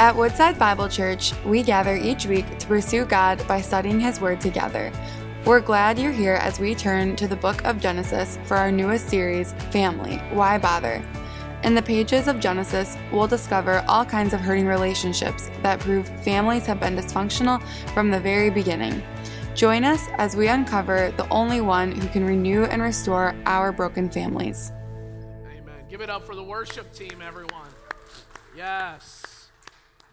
At Woodside Bible Church, we gather each week to pursue God by studying His Word together. We're glad you're here as we turn to the book of Genesis for our newest series, Family Why Bother? In the pages of Genesis, we'll discover all kinds of hurting relationships that prove families have been dysfunctional from the very beginning. Join us as we uncover the only one who can renew and restore our broken families. Amen. Give it up for the worship team, everyone. Yes.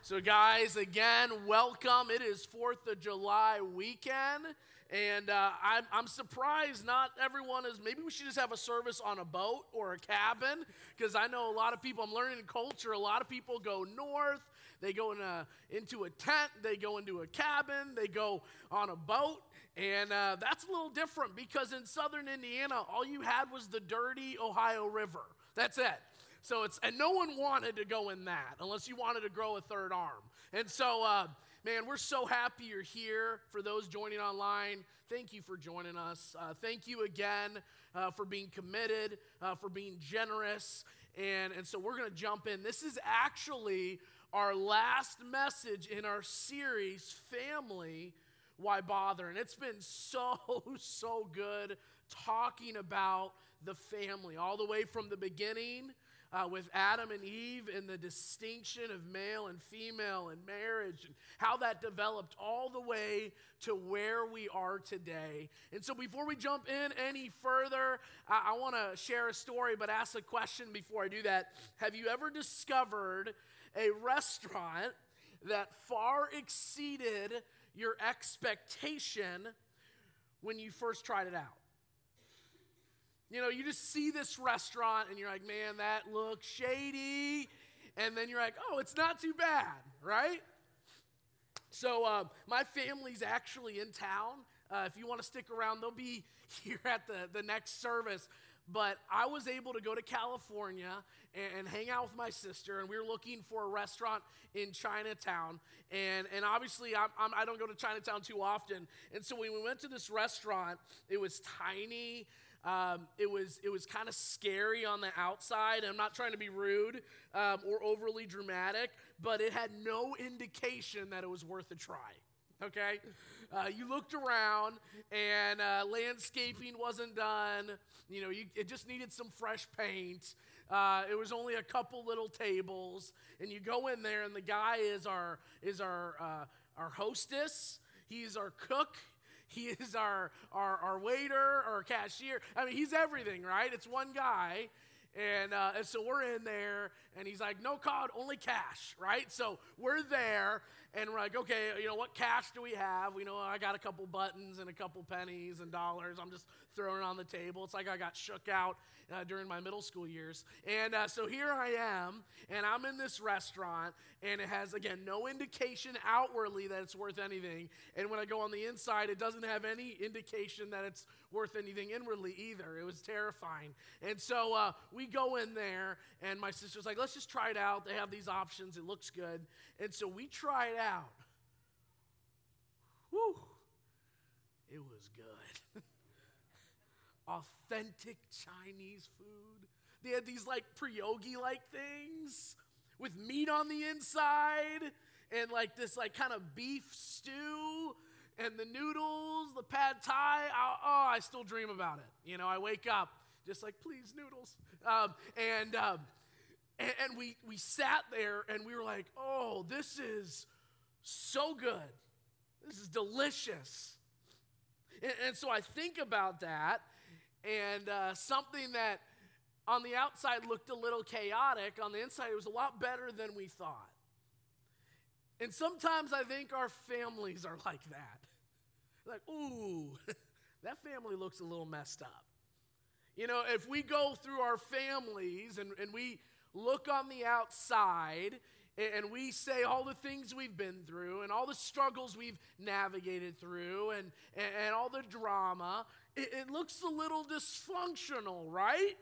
So, guys, again, welcome. It is 4th of July weekend. And uh, I'm, I'm surprised not everyone is. Maybe we should just have a service on a boat or a cabin because I know a lot of people, I'm learning culture, a lot of people go north. They go in a, into a tent, they go into a cabin, they go on a boat. And uh, that's a little different because in southern Indiana, all you had was the dirty Ohio River. That's it. So it's, and no one wanted to go in that unless you wanted to grow a third arm. And so, uh, man, we're so happy you're here. For those joining online, thank you for joining us. Uh, thank you again uh, for being committed, uh, for being generous. And, and so we're going to jump in. This is actually our last message in our series, Family Why Bother? And it's been so, so good talking about the family, all the way from the beginning uh, with Adam and Eve and the distinction of male and female and marriage and how that developed all the way to where we are today. And so, before we jump in any further, I, I want to share a story, but ask a question before I do that. Have you ever discovered a restaurant that far exceeded your expectation when you first tried it out? You know, you just see this restaurant and you're like, man, that looks shady. And then you're like, oh, it's not too bad, right? So, uh, my family's actually in town. Uh, if you want to stick around, they'll be here at the, the next service. But I was able to go to California and, and, hang out with my sister, and we were looking for a restaurant in Chinatown. And, and obviously, I'm, I'm, I do not go to Chinatown too often. And so when we went to this restaurant, it was tiny. Um, it was it was kind of scary on the outside. I'm not trying to be rude um, or overly dramatic, but it had no indication that it was worth a try. Okay, uh, you looked around and uh, landscaping wasn't done. You know, you, it just needed some fresh paint. Uh, it was only a couple little tables, and you go in there, and the guy is our is our uh, our hostess. He's our cook. He is our, our, our waiter, our cashier. I mean, he's everything, right? It's one guy. And, uh, and so we're in there, and he's like, no card, only cash, right? So we're there, and we're like, okay, you know, what cash do we have? We know I got a couple buttons and a couple pennies and dollars. I'm just throwing on the table. It's like I got shook out uh, during my middle school years. And uh, so here I am, and I'm in this restaurant, and it has, again, no indication outwardly that it's worth anything. And when I go on the inside, it doesn't have any indication that it's worth anything inwardly either. It was terrifying. And so uh, we go in there, and my sister's like, let's just try it out. They have these options, it looks good. And so we try it out. Whew. It was good. Authentic Chinese food. They had these like pierogi like things with meat on the inside and like this like kind of beef stew and the noodles, the pad thai. oh, I still dream about it. You know, I wake up just like, please, noodles. Um, and, um, and, and we, we sat there and we were like, oh, this is so good. This is delicious. And, and so I think about that and uh, something that on the outside looked a little chaotic, on the inside, it was a lot better than we thought. And sometimes I think our families are like that. Like, ooh, that family looks a little messed up. You know, if we go through our families and, and we look on the outside and we say all the things we've been through and all the struggles we've navigated through and, and, all the drama, it, it, looks a little dysfunctional, right?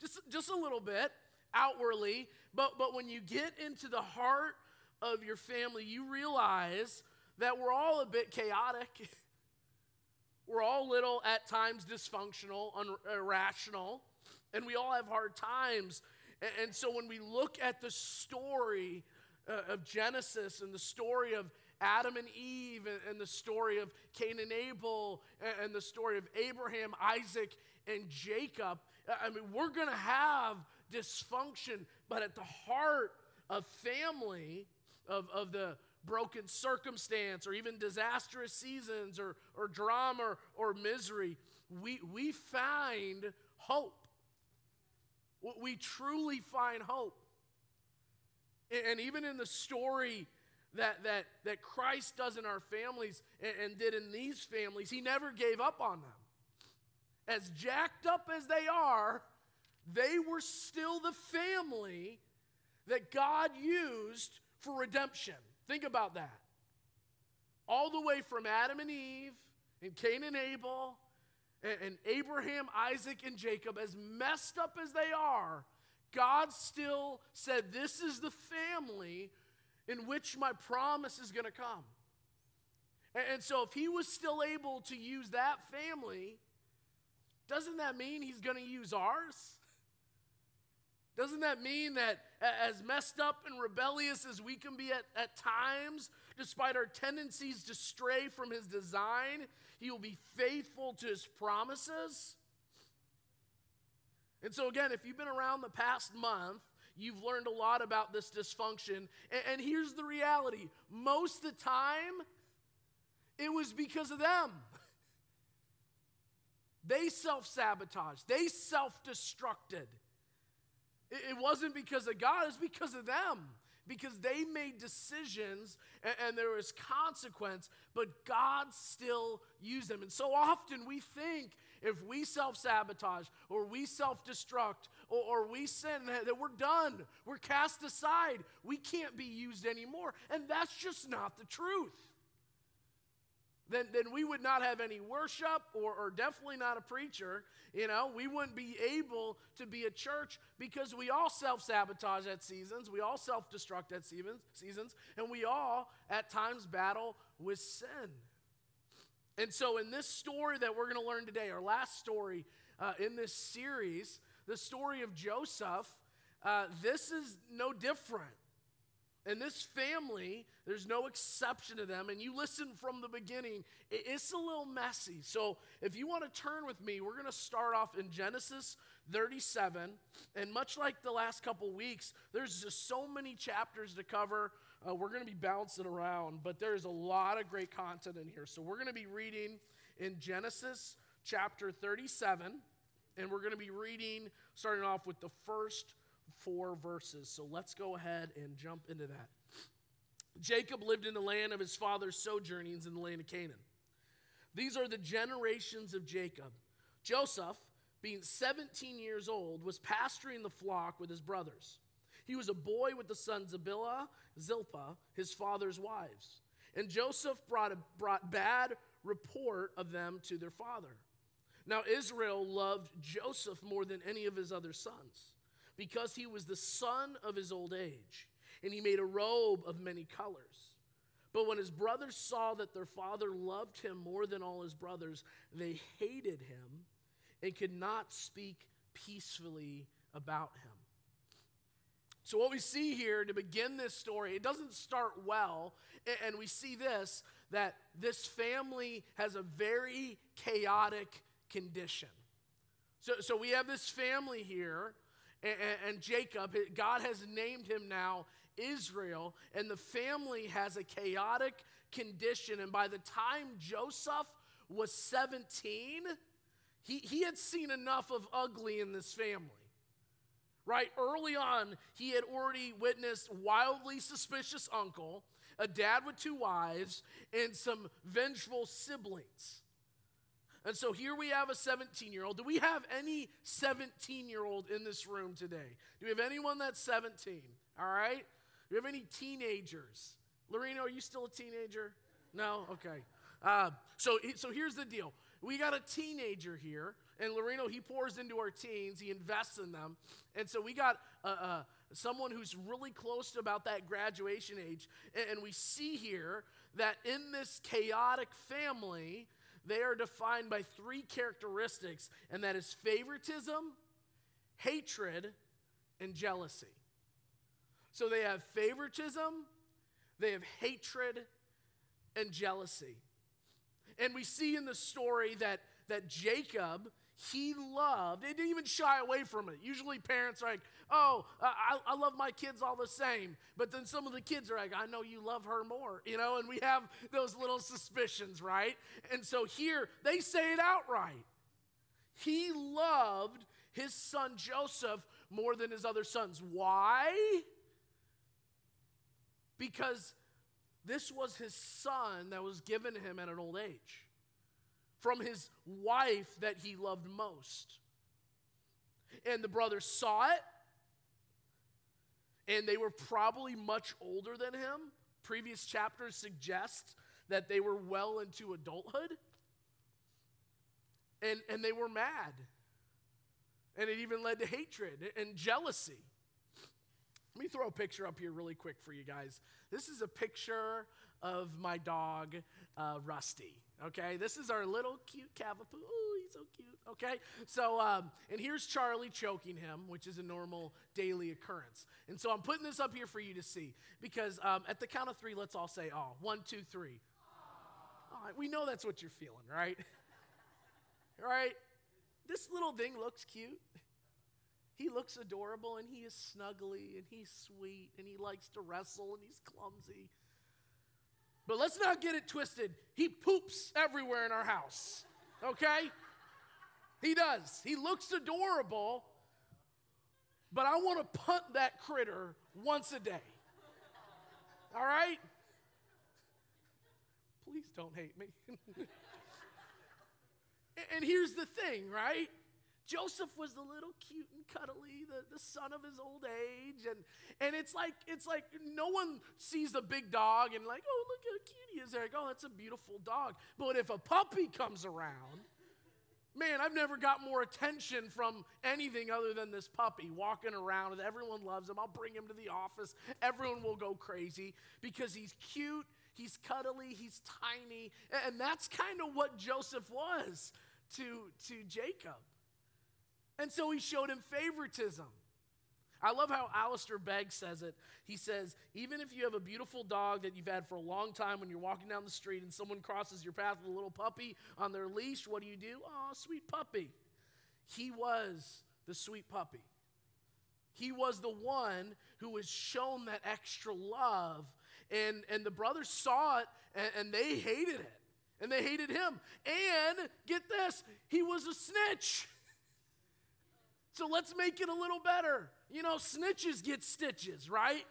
Just, just a little bit outwardly. But, but when you get into the heart of your family, you realize that we're all a bit chaotic. We're all little, at times, dysfunctional, un- irrational, and we all have hard times and, so when we look at the story, uh, of Genesis and the story of Adam and Eve and, the story of Cain and Abel and, the story of Abraham, Isaac, and Jacob. I mean, we're going to have dysfunction, but at the heart of family, of, of the broken circumstance, or even disastrous seasons, or, or drama, or, or misery, we, we find hope. We truly find hope. And even in the story that, that, that Christ does in our families and, and did in these families, he never gave up on them. As jacked up as they are, they were still the family that God used for redemption. Think about that. All the way from Adam and Eve, and Cain and Abel, and, and Abraham, Isaac, and Jacob, as messed up as they are, God still said, This is the family in which my promise is going to come. And, and so, if He was still able to use that family, doesn't that mean He's going to use ours? Doesn't that mean that as messed up and rebellious as we can be at, at times, despite our tendencies to stray from His design, He will be faithful to His promises? And so, again, if you've been around the past month, you've learned a lot about this dysfunction. And, and here's the reality most of the time, it was because of them. They self sabotaged, they self destructed. It, it wasn't because of God, it was because of them because they made decisions and, and, there was consequence, but God still used them. And so often we think if we self sabotage or we self destruct or, or, we sin, that we're done. We're cast aside. We can't be used anymore. And that's just not the truth. Then, then we would not have any worship or, or definitely not a preacher. You know, we wouldn't be able to be a church because we all self sabotage at seasons. We all self destruct at seasons. And we all at times battle with sin. And so, in this story that we're going to learn today, our last story uh, in this series, the story of Joseph, uh, this is no different. And this family, there's no exception to them. And you listen from the beginning, it's a little messy. So if you want to turn with me, we're going to start off in Genesis 37. And much like the last couple weeks, there's just so many chapters to cover. Uh, we're going to be bouncing around, but there's a lot of great content in here. So we're going to be reading in Genesis chapter 37. And we're going to be reading, starting off with the first four verses. So let's go ahead and jump into that. Jacob lived in the land of his father's sojournings in the land of Canaan. These are the generations of Jacob. Joseph, being 17 years old, was pasturing the flock with his brothers. He was a boy with the sons of Bilhah, Zilpah, his father's wives. And Joseph brought, a, brought bad report of them to their father. Now Israel loved Joseph more than any of his other sons because he was the son of his old age, and he made a robe of many colors. But when his brothers saw that their father loved him more than all his brothers, they hated him and could not speak peacefully about him. So, what we see here to begin this story, it doesn't start well, and we see this that this family has a very chaotic condition. So, so we have this family here and, and Jacob, God has named him now Israel, and the family has a chaotic condition. And by the time Joseph was 17, he, he had seen enough of ugly in this family. Right? Early on, he had already witnessed wildly suspicious uncle, a dad with two wives, and some vengeful siblings. And so here we have a 17 year old. Do we have any 17 year old in this room today? Do we have anyone that's 17? All right? Do we have any teenagers? Lorena, are you still a teenager? No? Okay. Uh, so, so here's the deal. We got a teenager here, and Loreno, he pours into our teens, he invests in them. And so we got uh, uh, someone who's really close to about that graduation age. And, and we see here that in this chaotic family, they are defined by three characteristics, and that is favoritism, hatred, and jealousy. So they have favoritism, they have hatred, and jealousy. And we see in the story that, that Jacob, he loved, he didn't even shy away from it. Usually parents are like, oh, uh, I, I love my kids all the same. But then some of the kids are like, I know you love her more, you know, and we have those little suspicions, right? And so here they say it outright. He loved his son Joseph more than his other sons. Why? Because this was his son that was given to him at an old age from his wife that he loved most. And the brothers saw it, and they were probably much older than him. Previous chapters suggest that they were well into adulthood. And, and they were mad. And it even led to hatred and jealousy. Let me throw a picture up here really quick for you guys. This is a picture of my dog, uh, Rusty. Okay, this is our little cute cavapoo. Oh, he's so cute. Okay, so um, and here's Charlie choking him, which is a normal daily occurrence. And so I'm putting this up here for you to see because um, at the count of three, let's all say, "Oh, one, two, three." Oh, we know that's what you're feeling, right? right? This little thing looks cute. He looks adorable and he is snuggly and he's sweet and he likes to wrestle and he's clumsy. But let's not get it twisted. He poops everywhere in our house, okay? He does. He looks adorable, but I want to punt that critter once a day. All right? Please don't hate me. and here's the thing, right? Joseph was the little cute and cuddly, the, the son of his old age. And, and it's like, it's like no one sees the big dog and like, oh, look how cute he is. They're like, oh, that's a beautiful dog. But if a puppy comes around, man, I've never got more attention from anything other than this puppy walking around. Everyone loves him. I'll bring him to the office. Everyone will go crazy because he's cute, he's cuddly, he's tiny. And that's kind of what Joseph was to, to Jacob. And so he showed him favoritism. I love how Alistair Begg says it. He says, even if you have a beautiful dog that you've had for a long time, when you're walking down the street and someone crosses your path with a little puppy on their leash, what do you do? Oh, sweet puppy. He was the sweet puppy. He was the one who was shown that extra love. And, and the brothers saw it and, and they hated it. And they hated him. And get this, he was a snitch. So let's make it a little better. You know, snitches get stitches, right?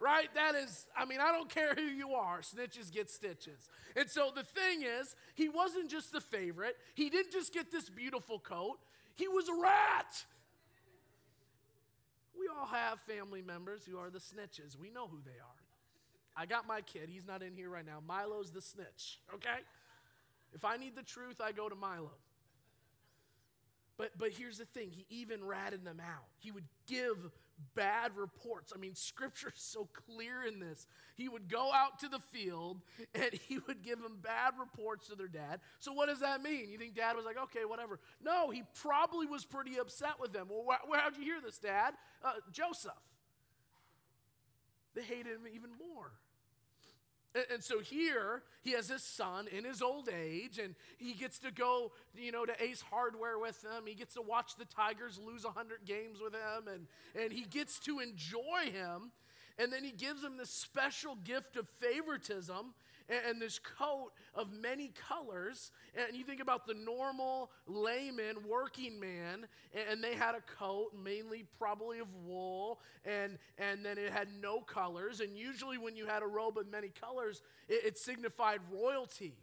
Right? That is, I mean, I don't care who you are, snitches get stitches. And so the thing is, he wasn't just the favorite, he didn't just get this beautiful coat, he was a rat. We all have family members who are the snitches. We know who they are. I got my kid. He's not in here right now. Milo's the snitch, okay? If I need the truth, I go to Milo. But, but here's the thing he even ratted them out. He would give bad reports. I mean, scripture is so clear in this. He would go out to the field and he would give them bad reports to their dad. So, what does that mean? You think dad was like, okay, whatever? No, he probably was pretty upset with them. Well, wh- how'd you hear this, dad? Uh, Joseph. They hated him even more. And, so here he has his son in his old age, and he gets to go, you know, to Ace Hardware with him. He gets to watch the Tigers lose 100 games with him, and, and he gets to enjoy him. And then he gives him this special gift of favoritism and, this coat of many colors. And you think about the normal layman, working man, and they had a coat, mainly probably of wool, and, and then it had no colors. And usually, when you had a robe of many colors, it, it signified royalty.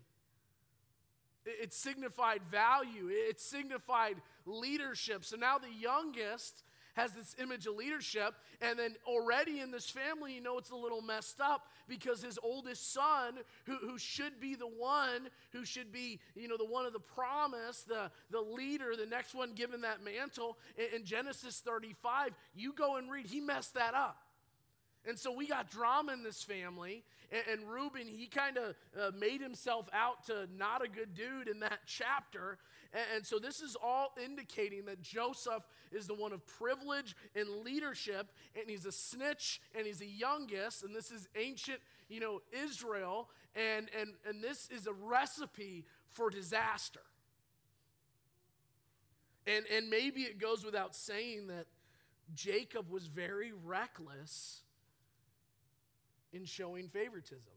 It signified value. It signified leadership. So now the youngest has this image of leadership. And then already in this family, you know it's a little messed up because his oldest son, who, who should be the one, who should be, you know, the one of the promise, the, the leader, the next one given that mantle, in, in Genesis 35, you go and read, he messed that up. And so we got drama in this family. And, and Reuben, he kind of uh, made himself out to not a good dude in that chapter. And, and so this is all indicating that Joseph is the one of privilege and leadership. And he's a snitch and he's the youngest. And this is ancient, you know, Israel. And, and, and this is a recipe for disaster. And, and maybe it goes without saying that Jacob was very reckless in showing favoritism.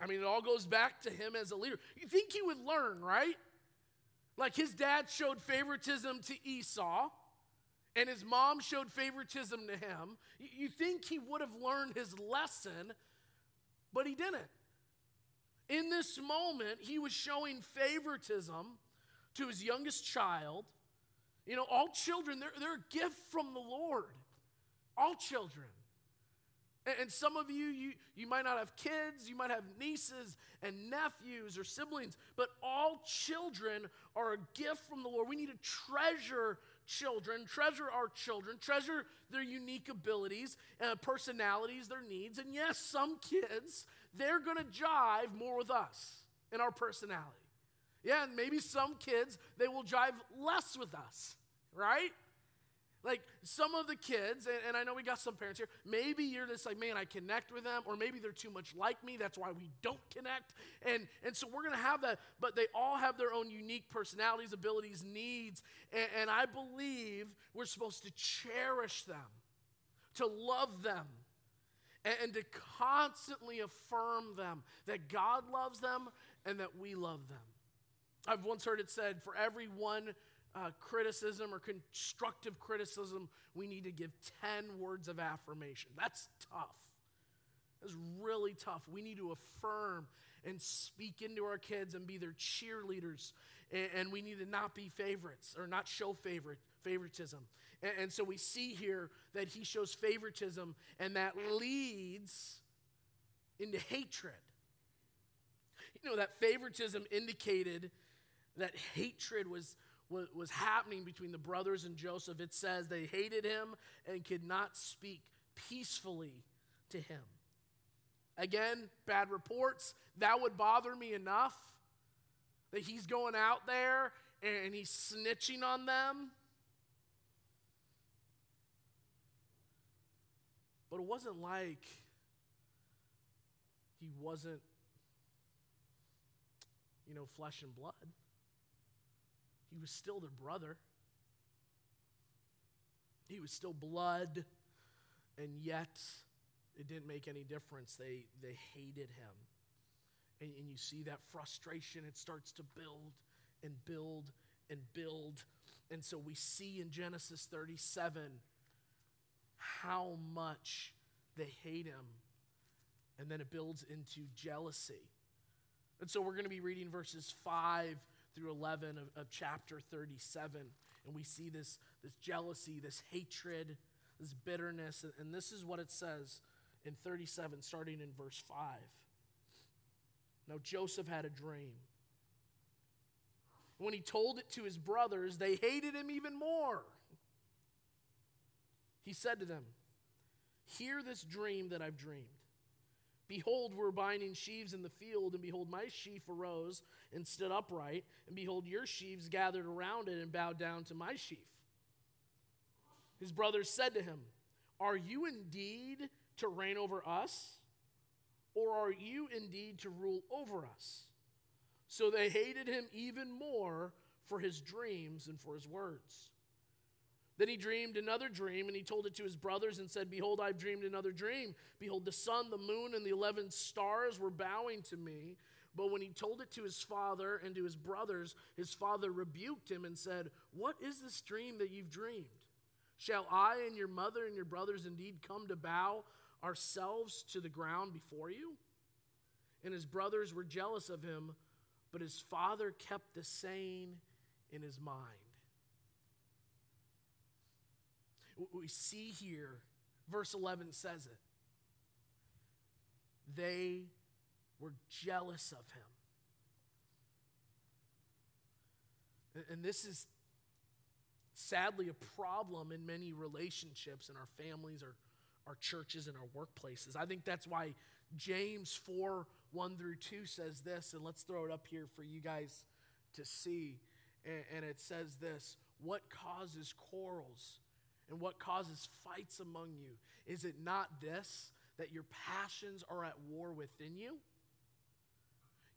I mean, it all goes back to him as a leader. You think he would learn, right? Like his dad showed favoritism to Esau, and his mom showed favoritism to him. You think he would have learned his lesson, but he didn't. In this moment, he was showing favoritism to his youngest child. You know, all children, they're, they're a gift from the Lord. All children. And some of you, you, you might not have kids, you might have nieces and nephews or siblings, but all children are a gift from the Lord. We need to treasure children, treasure our children, treasure their unique abilities, uh, personalities, their needs. And yes, some kids, they're going to jive more with us in our personality. Yeah, and maybe some kids, they will jive less with us, right? Like some of the kids, and, and, I know we got some parents here, maybe you're just like, man, I connect with them, or maybe they're too much like me. That's why we don't connect. And, and so we're going to have that, but they all have their own unique personalities, abilities, needs. And, and I believe we're supposed to cherish them, to love them, and, and to constantly affirm them that God loves them and that we love them. I've once heard it said for every one uh, criticism or constructive criticism, we need to give 10 words of affirmation. That's tough. That's really tough. We need to affirm and speak into our kids and be their cheerleaders. And, and we need to not be favorites or not show favorite, favoritism. And, and so we see here that he shows favoritism, and that leads into hatred. You know, that favoritism indicated that hatred was what was happening between the brothers and Joseph, it says they hated him and could not speak peacefully to him. Again, bad reports. That would bother me enough that he's going out there and he's snitching on them. But it wasn't like he wasn't, you know, flesh and blood. He was still their brother. He was still blood, and yet it didn't make any difference. They, they hated him. And, and you see that frustration, it starts to build and build and build. And so we see in Genesis 37 how much they hate him. And then it builds into jealousy. And so we're going to be reading verses 5 through 11 of, of chapter 37. And we see this, this jealousy, this hatred, this bitterness. And this is what it says in 37, starting in verse 5. Now, Joseph had a dream. When he told it to his brothers, they hated him even more. He said to them, Hear this dream that I've dreamed. Behold, we're binding sheaves in the field, and behold, my sheaf arose and stood upright, and behold, your sheaves gathered around it and bowed down to my sheaf. His brothers said to him, Are you indeed to reign over us? Or are you indeed to rule over us? So they hated him even more for his dreams and for his words. Then he dreamed another dream, and he told it to his brothers and said, Behold, I've dreamed another dream. Behold, the sun, the moon, and the eleven stars were bowing to me. But when he told it to his father and to his brothers, his father rebuked him and said, What is this dream that you've dreamed? Shall I and your mother and your brothers indeed come to bow ourselves to the ground before you? And his brothers were jealous of him, but his father kept the saying in his mind. We see here, verse 11 says it. They were jealous of him. And this is sadly a problem in many relationships in our families or our churches and our workplaces. I think that's why James 4 1 through 2 says this, and let's throw it up here for you guys to see. And, and it says this What causes quarrels and what causes fights among you? Is it not this, that your passions are at war within you?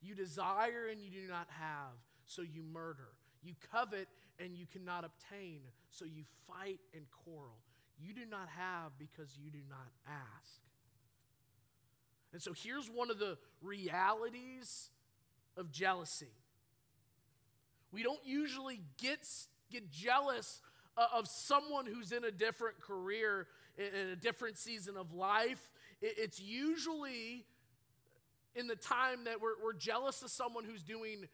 You desire and you do not have, so you murder. You covet and you cannot obtain, so you fight and quarrel. You do not have because you do not ask. And so here's one of the realities of jealousy. We don't usually get, get jealous of someone who's in a different career, in a different season of life. It's usually in the time that we're, we're jealous of someone who's doing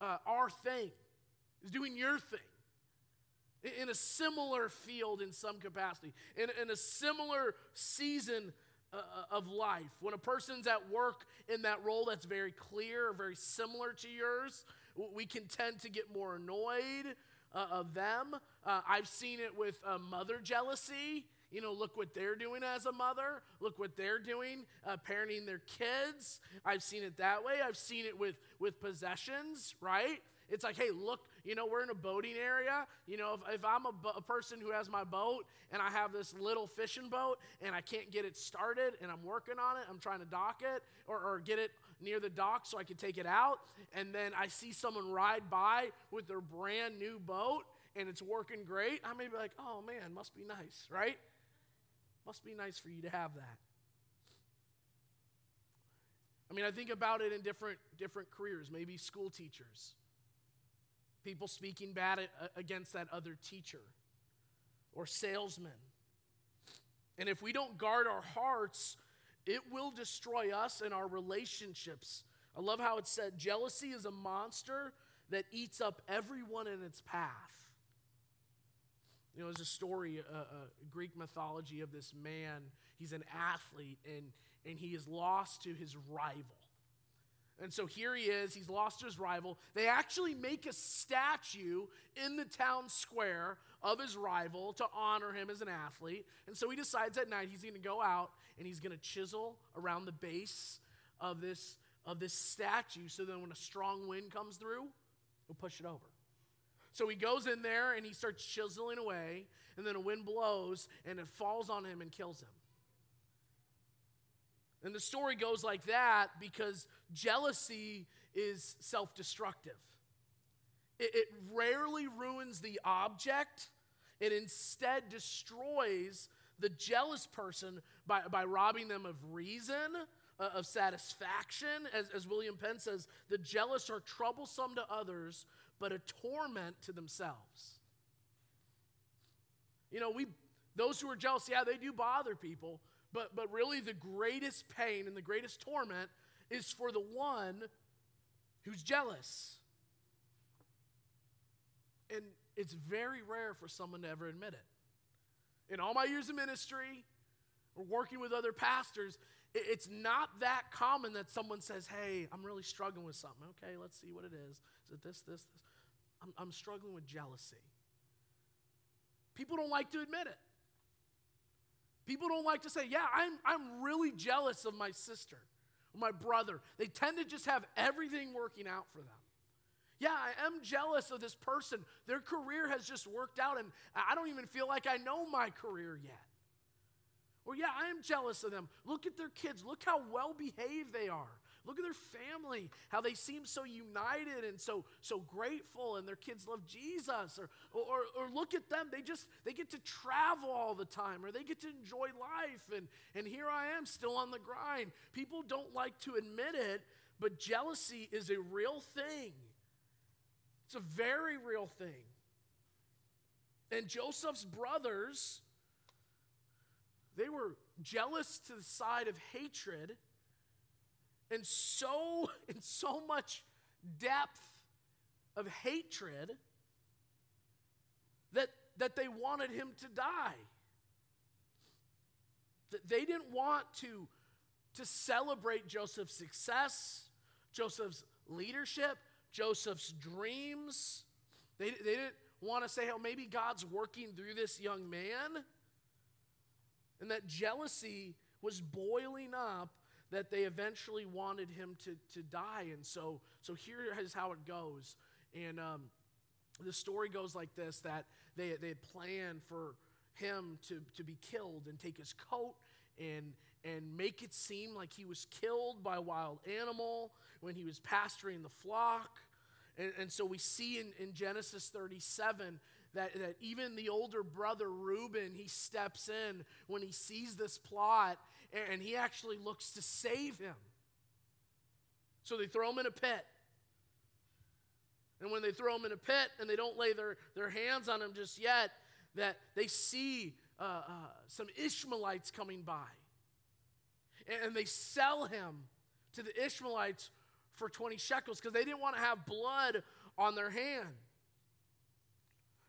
uh, our thing, is doing your thing in a similar field in some capacity, in, in a similar season uh, uh, of life. When a person's at work in that role that's very clear or very similar to yours, we can tend to get more annoyed uh, of them. Uh, I've seen it with uh, mother jealousy. You know, look what they're doing as a mother. Look what they're doing, uh, parenting their kids. I've seen it that way. I've seen it with, with possessions, right? It's like, hey, look, you know, we're in a boating area. You know, if, if I'm a, a person who has my boat and I have this little fishing boat and I can't get it started and I'm working on it, I'm trying to dock it or, or get it near the dock so I can take it out. And then I see someone ride by with their brand new boat and it's working great. I may be like, oh man, must be nice, right? Must be nice for you to have that. I mean, I think about it in different, different careers, maybe school teachers people speaking bad against that other teacher or salesman. And if we don't guard our hearts, it will destroy us and our relationships. I love how it said jealousy is a monster that eats up everyone in its path. You know, there's a story, a, a Greek mythology of this man. He's an athlete and, and he is lost to his rival. And so here he is, he's lost his rival. They actually make a statue in the town square of his rival to honor him as an athlete. And so he decides at night he's going to go out and he's going to chisel around the base of this, of this statue so that when a strong wind comes through, he'll push it over. So he goes in there and he starts chiseling away, and then a wind blows and it falls on him and kills him. And the story goes like that because jealousy is self destructive. It, it, rarely ruins the object, it instead destroys the jealous person by, by robbing them of reason, uh, of satisfaction. As, as William Penn says, the jealous are troublesome to others, but a torment to themselves. You know, we those who are jealous, yeah, they do bother people, but, but really, the greatest pain and the greatest torment is for the one who's jealous. And it's very rare for someone to ever admit it. In all my years of ministry or working with other pastors, it's not that common that someone says, Hey, I'm really struggling with something. Okay, let's see what it is. Is it this, this, this? I'm, I'm struggling with jealousy. People don't like to admit it. People don't like to say, Yeah, I'm, I'm really jealous of my sister, my brother. They tend to just have everything working out for them. Yeah, I am jealous of this person. Their career has just worked out, and I don't even feel like I know my career yet. Or, yeah, I am jealous of them. Look at their kids. Look how well behaved they are. Look at their family, how they seem so united and so, so grateful, and their kids love Jesus. Or, or, or look at them, they just they get to travel all the time, or they get to enjoy life. And, and here I am still on the grind. People don't like to admit it, but jealousy is a real thing. It's a very real thing. And Joseph's brothers, they were jealous to the side of hatred and so in so much depth of hatred that, that they wanted him to die. That they didn't want to, to celebrate Joseph's success, Joseph's leadership, Joseph's dreams. They, they didn't want to say, oh, maybe God's working through this young man. And that jealousy was boiling up that they eventually wanted him to, to die. And so, so here is how it goes. And um, the story goes like this that they, they had planned for him to, to be killed and take his coat and, and make it seem like he was killed by a wild animal when he was pasturing the flock. And, and so we see in, in Genesis 37 that, that even the older brother Reuben, he steps in when he sees this plot and, he actually looks to save him. So they throw him in a pit. And when they throw him in a pit and they don't lay their, their hands on him just yet, that they see uh, uh, some Ishmaelites coming by. And, and they sell him to the Ishmaelites for 20 shekels because they didn't want to have blood on their hand.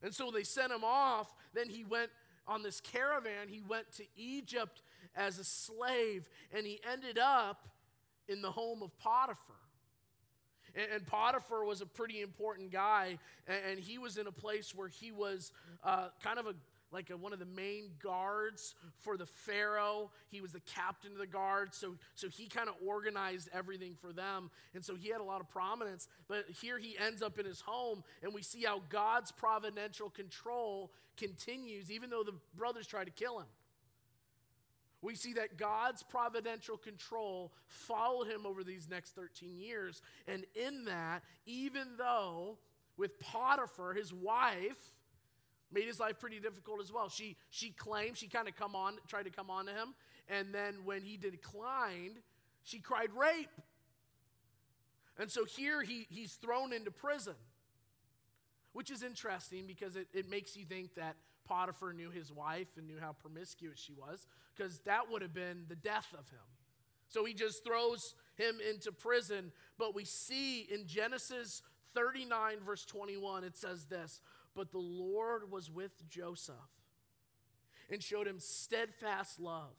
And so they sent him off. Then he went on this caravan. He went to Egypt as a slave, and he ended up in the home of Potiphar. And, and Potiphar was a pretty important guy, and, and, he was in a place where he was uh, kind of a like a, one of the main guards for the Pharaoh. He was the captain of the guard, so, so he kind of organized everything for them. And so he had a lot of prominence. But here he ends up in his home, and we see how God's providential control continues, even though the brothers try to kill him. We see that God's providential control followed him over these next 13 years. And in that, even though with Potiphar, his wife, made his life pretty difficult as well. She, she claimed, she kind of come on, tried to come on to him, and then when he declined, she cried rape. And so here he, he's thrown into prison, which is interesting because it, it makes you think that Potiphar knew his wife and knew how promiscuous she was, because that would have been the death of him. So he just throws him into prison. But we see in Genesis 39, verse 21, it says this but the Lord was with Joseph and showed him steadfast love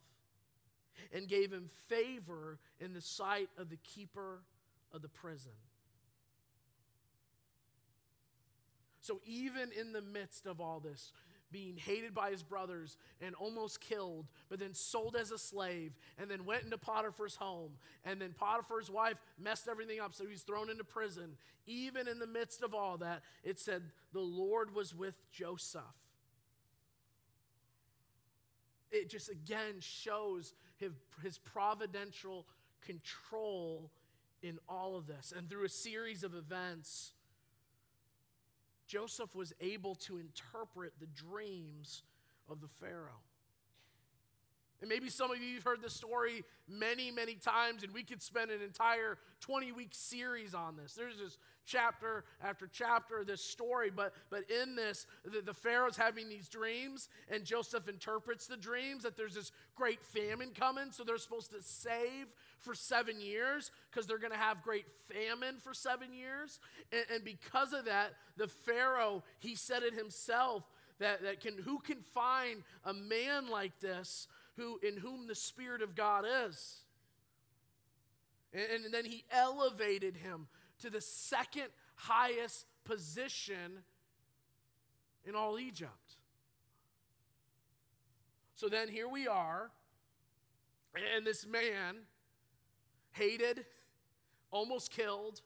and gave him favor in the sight of the keeper of the prison. So, even in the midst of all this, being hated by his brothers and almost killed, but then sold as a slave, and then went into Potiphar's home. And then Potiphar's wife messed everything up, so he's thrown into prison. Even in the midst of all that, it said the Lord was with Joseph. It just again shows his, his providential control in all of this. And through a series of events, Joseph was able to interpret the dreams of the Pharaoh. And maybe some of you have heard this story many, many times, and we could spend an entire 20 week series on this. There's just chapter after chapter of this story, but, but in this, the, the Pharaoh's having these dreams, and Joseph interprets the dreams that there's this great famine coming, so they're supposed to save for seven years because they're going to have great famine for seven years. And, and because of that, the Pharaoh, he said it himself that, that can, who can find a man like this who, in whom the Spirit of God is? And, and then he elevated him to the second highest position in all Egypt. So then here we are, and this man hated, almost killed,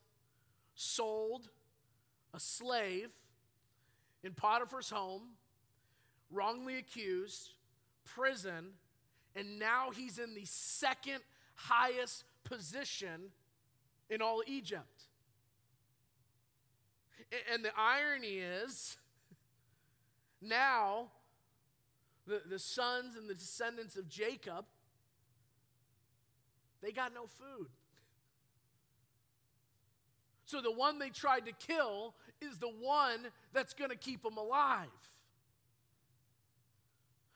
sold, a slave in Potiphar's home, wrongly accused, prison, and now he's in the second highest position in all Egypt. And the irony is, now the, the sons and the descendants of Jacob they got no food. So the one they tried to kill is the one that's going to keep them alive.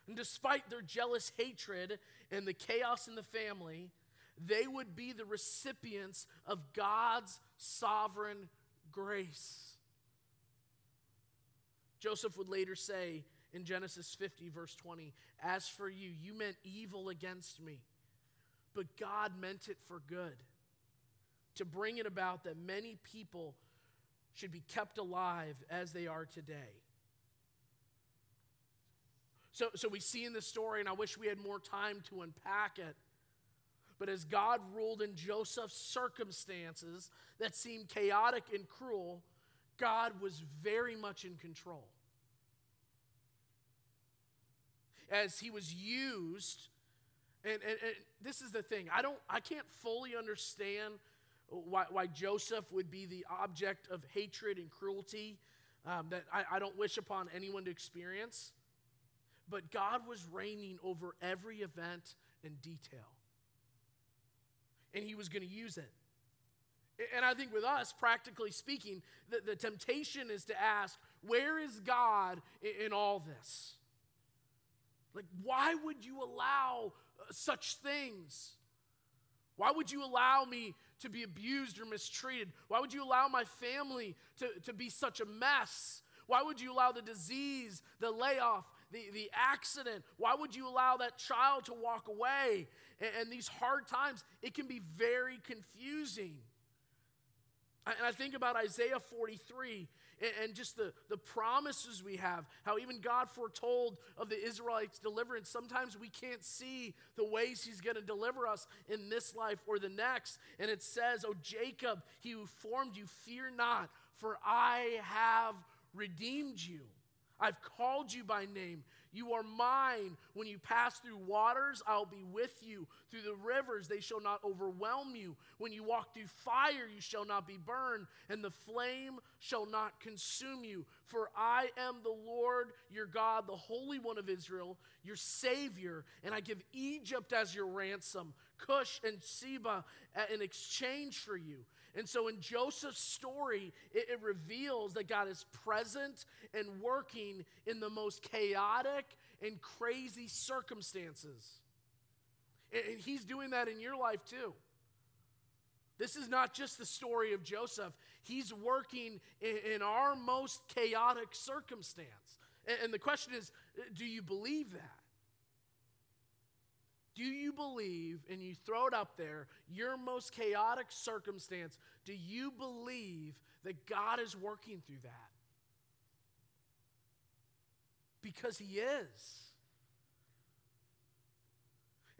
And despite their jealous hatred and the chaos in the family, they would be the recipients of God's sovereign grace. Joseph would later say in Genesis 50, verse 20, As for you, you meant evil against me but God meant it for good to bring it about that many people should be kept alive as they are today. So, so we see in this story, and I wish we had more time to unpack it. But as God ruled in Joseph's circumstances that seemed chaotic and cruel, God was very much in control. As he was used, and, and, and this is the thing, I don't I can't fully understand why, why Joseph would be the object of hatred and cruelty um, that I, I don't wish upon anyone to experience. But God was reigning over every event and detail. And he was going to use it. And I think with us, practically speaking, the, the temptation is to ask, where is God in, in all this? Like, why would you allow uh, such things? Why would you allow me to be abused or mistreated? Why would you allow my family to, to be such a mess? Why would you allow the disease, the layoff, the, the accident? Why would you allow that child to walk away? And, and these hard times, it can be very confusing. And I think about Isaiah 43 and just the, the promises we have, how even God foretold of the Israelites' deliverance. Sometimes we can't see the ways He's going to deliver us in this life or the next. And it says, Oh, Jacob, He who formed you, fear not, for I have redeemed you. I've called you by name. You are mine. When you pass through waters, I'll be with you. Through the rivers, they shall not overwhelm you. When you walk through fire, you shall not be burned, and the flame shall not consume you. For I am the Lord your God, the Holy One of Israel, your Savior, and I give Egypt as your ransom, Cush and Seba in exchange for you. And so in Joseph's story, it, it, reveals that God is present and working in the most chaotic and crazy circumstances. And, and he's doing that in your life too. This is not just the story of Joseph, he's working in, in our most chaotic circumstance. And, and the question is do you believe that? Do you believe, and you throw it up there, your most chaotic circumstance, do you believe that God is working through that? Because He is.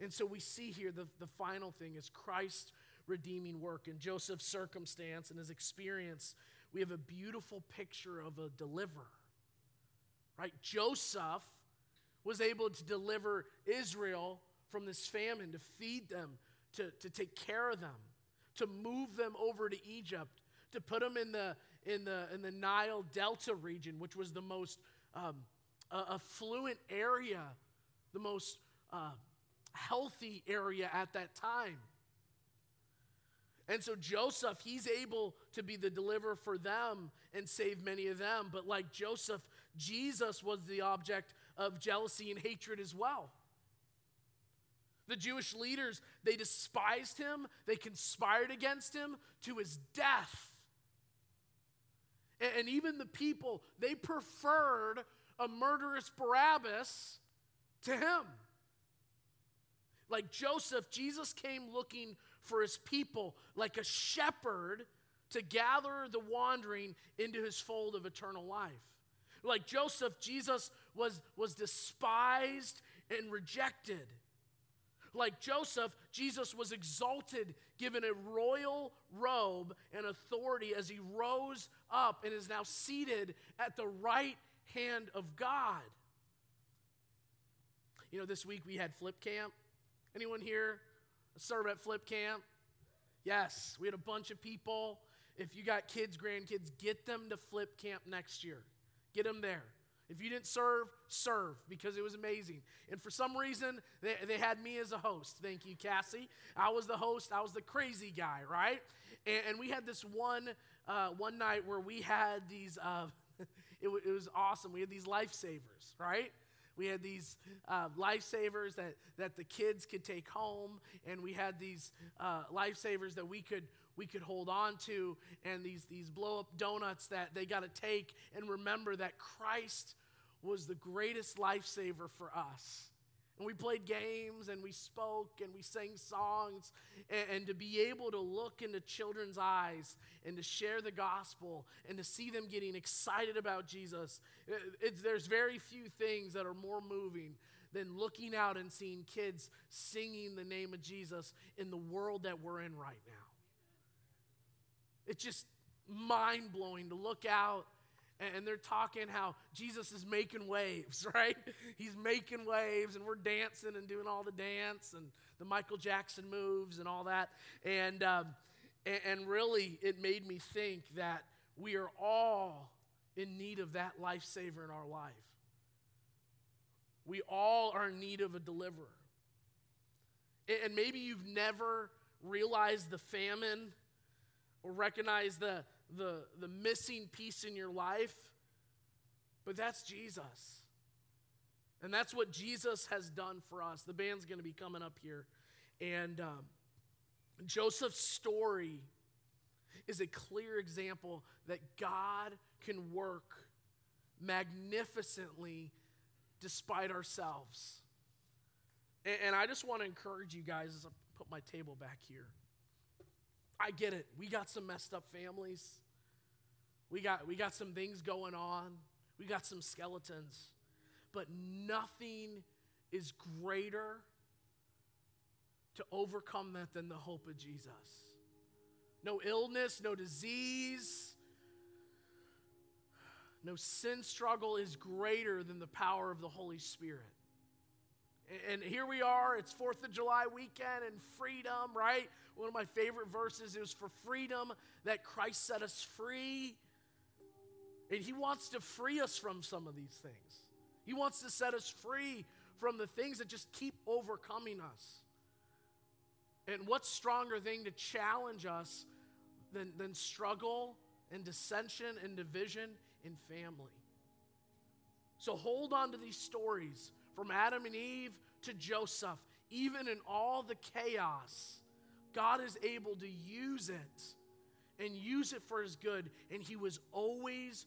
And so we see here the, the final thing is Christ's redeeming work. In Joseph's circumstance and his experience, we have a beautiful picture of a deliverer. Right? Joseph was able to deliver Israel from this famine, to feed them, to, to take care of them, to move them over to Egypt, to put them in the, in the, in the Nile Delta region, which was the most um, affluent area, the most uh, healthy area at that time. And so Joseph, he's able to be the deliverer for them and save many of them. But like Joseph, Jesus was the object of jealousy and hatred as well. The Jewish leaders, they despised him, they conspired against him to his death. And even the people, they preferred a murderous Barabbas to him. Like Joseph, Jesus came looking for his people like a shepherd to gather the wandering into his fold of eternal life. Like Joseph, Jesus was, was despised and rejected. Like Joseph, Jesus was exalted, given a royal robe and authority as he rose up and is now seated at the right hand of God. You know, this week we had flip camp. Anyone here serve at flip camp? Yes, we had a bunch of people. If you got kids, grandkids, get them to flip camp next year. Get them there. If you didn't serve, serve because it was amazing. And for some reason, they, they had me as a host. Thank you, Cassie. I was the host, I was the crazy guy, right? And, and we had this one, uh, one night where we had these, uh, it, it, was awesome. We had these lifesavers, right? We had these uh, lifesavers that, that the kids could take home, and we had these uh, lifesavers that we could we could hold on to and these, these blow up donuts that they got to take and remember that Christ was the greatest lifesaver for us. And we played games and we spoke and we sang songs. And, and, to be able to look into children's eyes and to share the gospel and to see them getting excited about Jesus, it, there's very few things that are more moving than looking out and seeing kids singing the name of Jesus in the world that we're in right now. It's just mind blowing to look out and they're talking how Jesus is making waves, right? He's making waves, and we're dancing and doing all the dance and the Michael Jackson moves and all that. And, um, and really, it made me think that we are all in need of that lifesaver in our life. We all are in need of a deliverer. And maybe you've never realized the famine or recognized the, the, the missing piece in your life, but that's Jesus. And that's what Jesus has done for us. The band's going to be coming up here. And um, Joseph's story is a clear example that God can work magnificently despite ourselves. And, and I just want to encourage you guys as I put my table back here. I get it. We got some messed up families. We got, we got some things going on. We got some skeletons. But nothing is greater to overcome that than the hope of Jesus. No illness, no disease, no sin struggle is greater than the power of the Holy Spirit. And here we are, it's 4th of July weekend and freedom, right? One of my favorite verses is for freedom that Christ set us free. And He wants to free us from some of these things. He wants to set us free from the things that just keep overcoming us. And what stronger thing to challenge us than, than struggle and dissension and division in family? So hold on to these stories from Adam and Eve to Joseph, even in all the chaos. God is able to use it and use it for his good. And he was always,